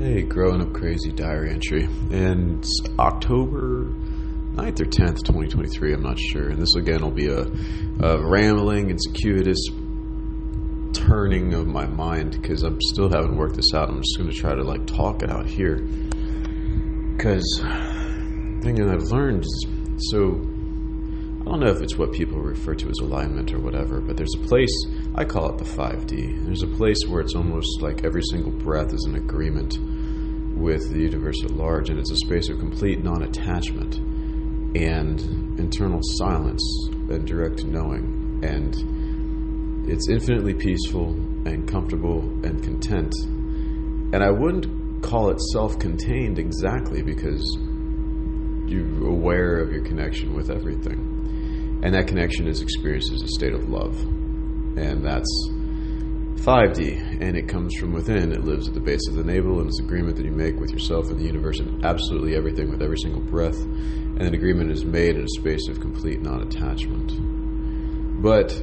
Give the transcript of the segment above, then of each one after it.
Hey, Growing Up Crazy diary entry. And October 9th or 10th, 2023, I'm not sure. And this again will be a, a rambling and circuitous turning of my mind because I'm still haven't worked this out. I'm just going to try to like talk it out here. Because the thing that I've learned is so I don't know if it's what people refer to as alignment or whatever, but there's a place, I call it the 5D. There's a place where it's almost like every single breath is an agreement with the universe at large, and it's a space of complete non attachment and internal silence and direct knowing. And it's infinitely peaceful and comfortable and content. And I wouldn't call it self contained exactly because you're aware of your connection with everything and that connection is experienced as a state of love. And that's 5D, and it comes from within. It lives at the base of the navel, and it's agreement that you make with yourself and the universe and absolutely everything with every single breath. And an agreement is made in a space of complete non attachment. But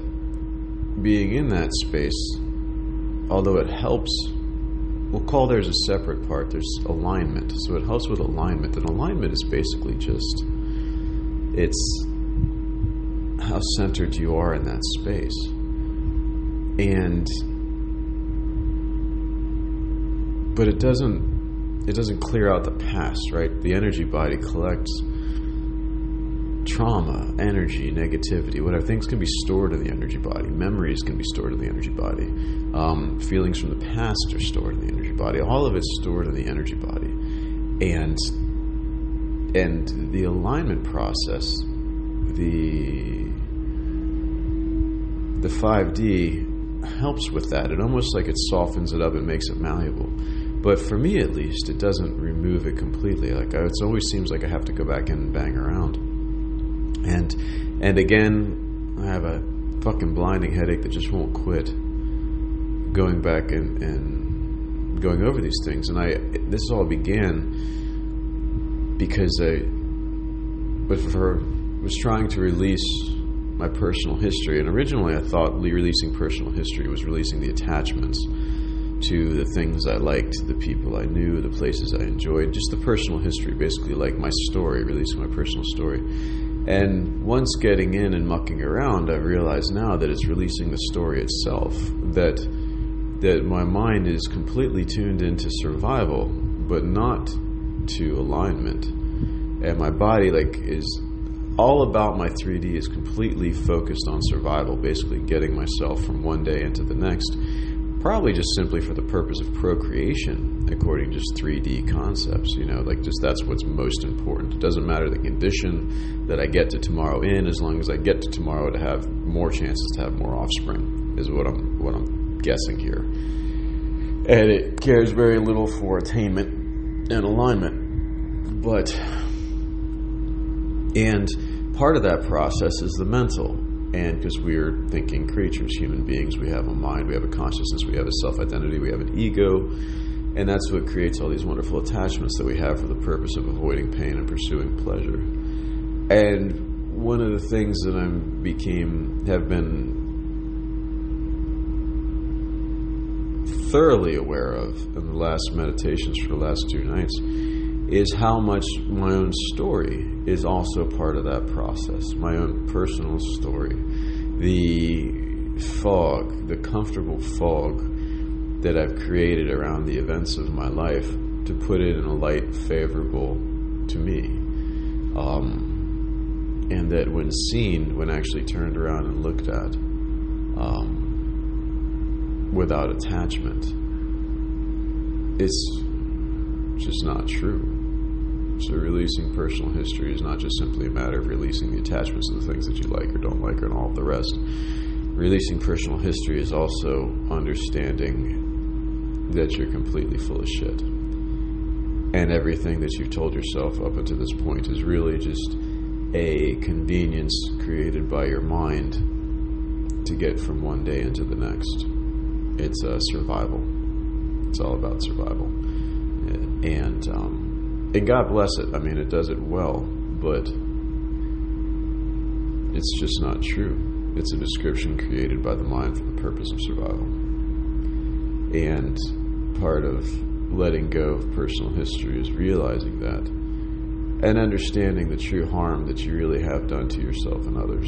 being in that space, although it helps, we'll call there's a separate part, there's alignment. So it helps with alignment, and alignment is basically just it's how centered you are in that space. And but it doesn't it doesn't clear out the past, right? The energy body collects trauma, energy, negativity, whatever things can be stored in the energy body. Memories can be stored in the energy body. Um, feelings from the past are stored in the energy body. All of it's stored in the energy body, and and the alignment process, the the 5D helps with that. It almost like it softens it up and makes it malleable. But for me, at least, it doesn't remove it completely. Like it always seems like I have to go back and bang around. And and again, I have a fucking blinding headache that just won't quit. Going back and, and going over these things, and I this all began because I was trying to release my personal history. And originally, I thought releasing personal history was releasing the attachments to the things I liked, the people I knew, the places I enjoyed, just the personal history, basically like my story, releasing my personal story. And once getting in and mucking around, I realize now that it's releasing the story itself. That that my mind is completely tuned into survival, but not to alignment. And my body like is all about my 3D is completely focused on survival, basically getting myself from one day into the next, probably just simply for the purpose of procreation, according to just 3D concepts. You know, like just that's what's most important. It doesn't matter the condition that I get to tomorrow in, as long as I get to tomorrow to have more chances to have more offspring, is what I'm what I'm guessing here. And it cares very little for attainment and alignment, but and part of that process is the mental. And because we're thinking creatures, human beings, we have a mind, we have a consciousness, we have a self identity, we have an ego. And that's what creates all these wonderful attachments that we have for the purpose of avoiding pain and pursuing pleasure. And one of the things that I became, have been thoroughly aware of in the last meditations for the last two nights is how much my own story is also part of that process. My own personal story. The fog, the comfortable fog that I've created around the events of my life to put it in a light favorable to me. Um, and that when seen, when actually turned around and looked at, um, without attachment, it's just not true. So releasing personal history is not just simply a matter of releasing the attachments to the things that you like or don't like and all of the rest. Releasing personal history is also understanding that you're completely full of shit. And everything that you've told yourself up until this point is really just a convenience created by your mind to get from one day into the next. It's a survival. It's all about survival. And um, and God bless it. I mean, it does it well, but it's just not true. It's a description created by the mind for the purpose of survival. And part of letting go of personal history is realizing that and understanding the true harm that you really have done to yourself and others.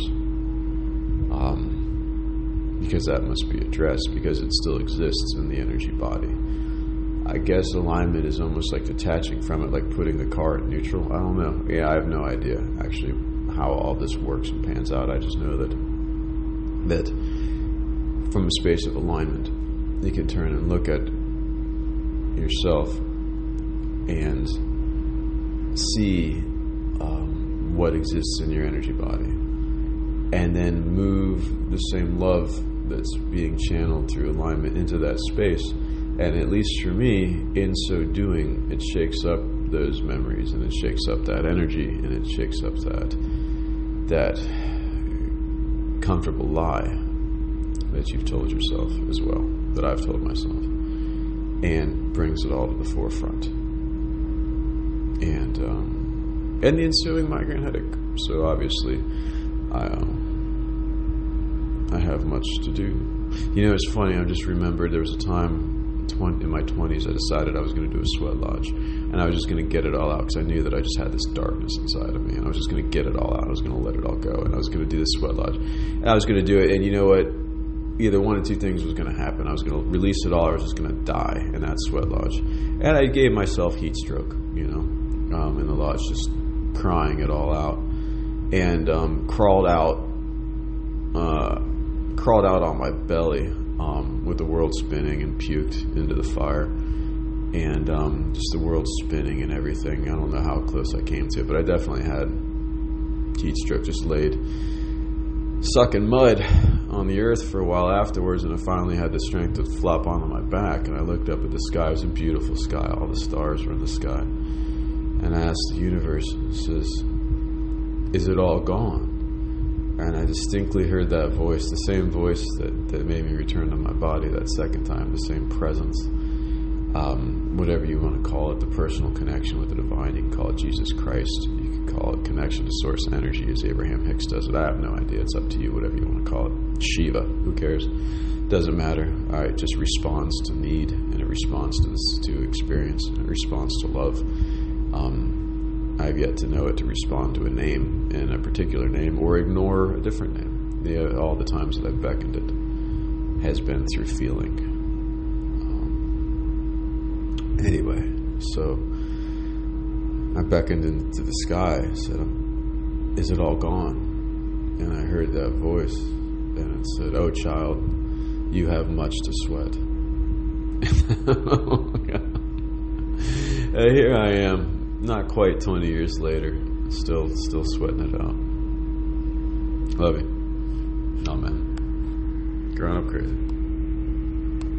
Um, because that must be addressed because it still exists in the energy body. I guess alignment is almost like detaching from it, like putting the car in neutral. I don't know. Yeah, I have no idea actually how all this works and pans out. I just know that that from a space of alignment, you can turn and look at yourself and see um, what exists in your energy body, and then move the same love that's being channeled through alignment into that space. And at least for me, in so doing, it shakes up those memories, and it shakes up that energy, and it shakes up that that comfortable lie that you've told yourself as well, that I've told myself, and brings it all to the forefront. And um, and the ensuing migraine headache. So obviously, I um, I have much to do. You know, it's funny. I just remembered there was a time in my 20s I decided I was going to do a sweat lodge, and I was just going to get it all out because I knew that I just had this darkness inside of me, and I was just going to get it all out. I was going to let it all go, and I was going to do this sweat lodge, and I was going to do it. And you know what? Either one or two things was going to happen. I was going to release it all, or I was just going to die in that sweat lodge. And I gave myself heat stroke, you know, um, in the lodge, just crying it all out, and um, crawled out, uh, crawled out on my belly um, with the world spinning and puked into the fire. And um, just the world spinning and everything. I don't know how close I came to it, but I definitely had heat stroke, just laid sucking mud on the earth for a while afterwards. And I finally had the strength to flop onto my back. And I looked up at the sky. It was a beautiful sky. All the stars were in the sky. And I asked the universe, says, Is it all gone? And I distinctly heard that voice, the same voice that, that made me return to my body that second time, the same presence, um, whatever you want to call it, the personal connection with the divine. You can call it Jesus Christ. You can call it connection to source energy, as Abraham Hicks does it. I have no idea. It's up to you, whatever you want to call it. Shiva, who cares? Doesn't matter. All right, just responds to need, and it responds to, to experience, and it responds to love. Um, I've yet to know it to respond to a name in a particular name or ignore a different name. The, all the times that I've beckoned it has been through feeling. Um, anyway, so I beckoned into the sky. Said, Is it all gone? And I heard that voice, and it said, Oh, child, you have much to sweat. oh, here I am not quite 20 years later, still still sweating it out. Love you. Amen. Growing up crazy.